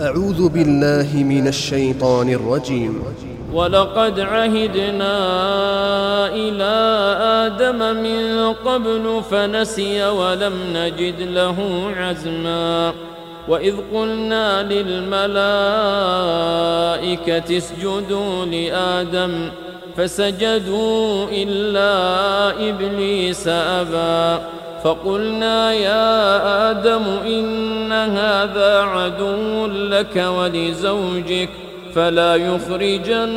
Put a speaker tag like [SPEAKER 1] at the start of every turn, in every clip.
[SPEAKER 1] أعوذ بالله من الشيطان الرجيم.
[SPEAKER 2] ولقد عهدنا إلى آدم من قبل فنسي ولم نجد له عزما. وإذ قلنا للملائكة اسجدوا لآدم فسجدوا إلا إبليس أبى. فقلنا يا آدم إن هذا عدو لك ولزوجك فلا يخرجنكما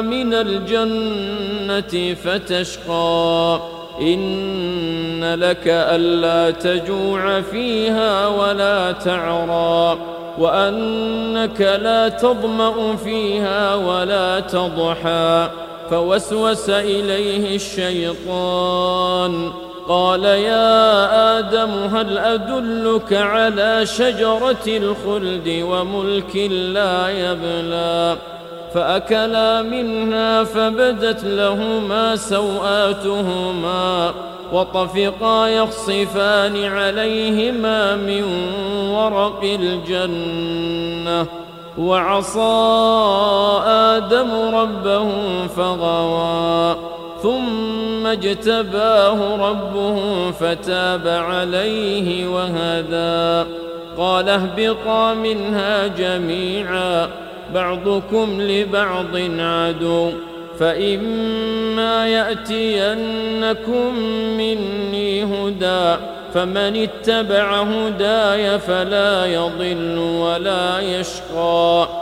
[SPEAKER 2] من الجنة فتشقى. إن لك ألا تجوع فيها ولا تعرى وأنك لا تظمأ فيها ولا تضحى. فوسوس إليه الشيطان. قال يا آدم هل أدلك على شجرة الخلد وملك لا يبلى؟ فأكلا منها فبدت لهما سوآتهما وطفقا يخصفان عليهما من ورق الجنة. وعصى آدم ربه فغوى. ثم اجتباه ربه فتاب عليه وهدى قال اهبطا منها جميعا بعضكم لبعض عدو فإما يأتينكم مني هدى فمن اتبع هداي فلا يضل ولا يشقى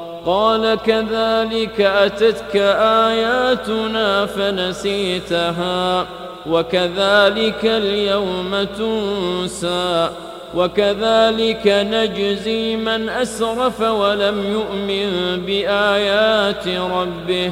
[SPEAKER 2] قال كذلك أتتك آياتنا فنسيتها وكذلك اليوم تنسى وكذلك نجزي من أسرف ولم يؤمن بآيات ربه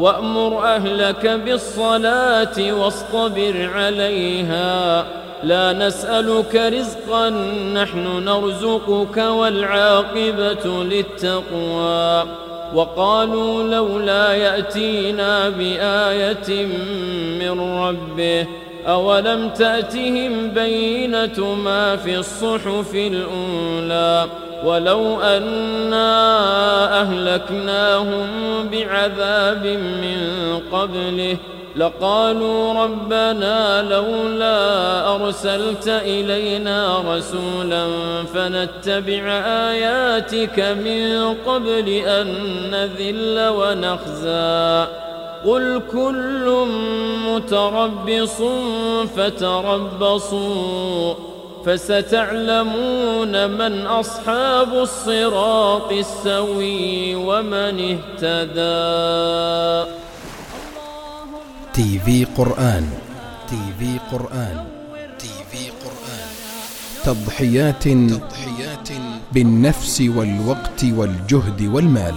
[SPEAKER 2] وأمر أهلك بالصلاة واصطبر عليها. لا نسألك رزقا نحن نرزقك والعاقبة للتقوى. وقالوا لولا يأتينا بآية من ربه أولم تأتهم بينة ما في الصحف الأولى ولو أنا أهلكناهم بعذاب من قبله لقالوا ربنا لولا أرسلت إلينا رسولا فنتبع آياتك من قبل أن نذل ونخزى. قل كل متربص فتربصوا فستعلمون من أصحاب الصراط السوي ومن اهتدى
[SPEAKER 3] TV قرآن TV قرآن TV قرآن. تضحيات تضحيات بالنفس والوقت والجهد والمال.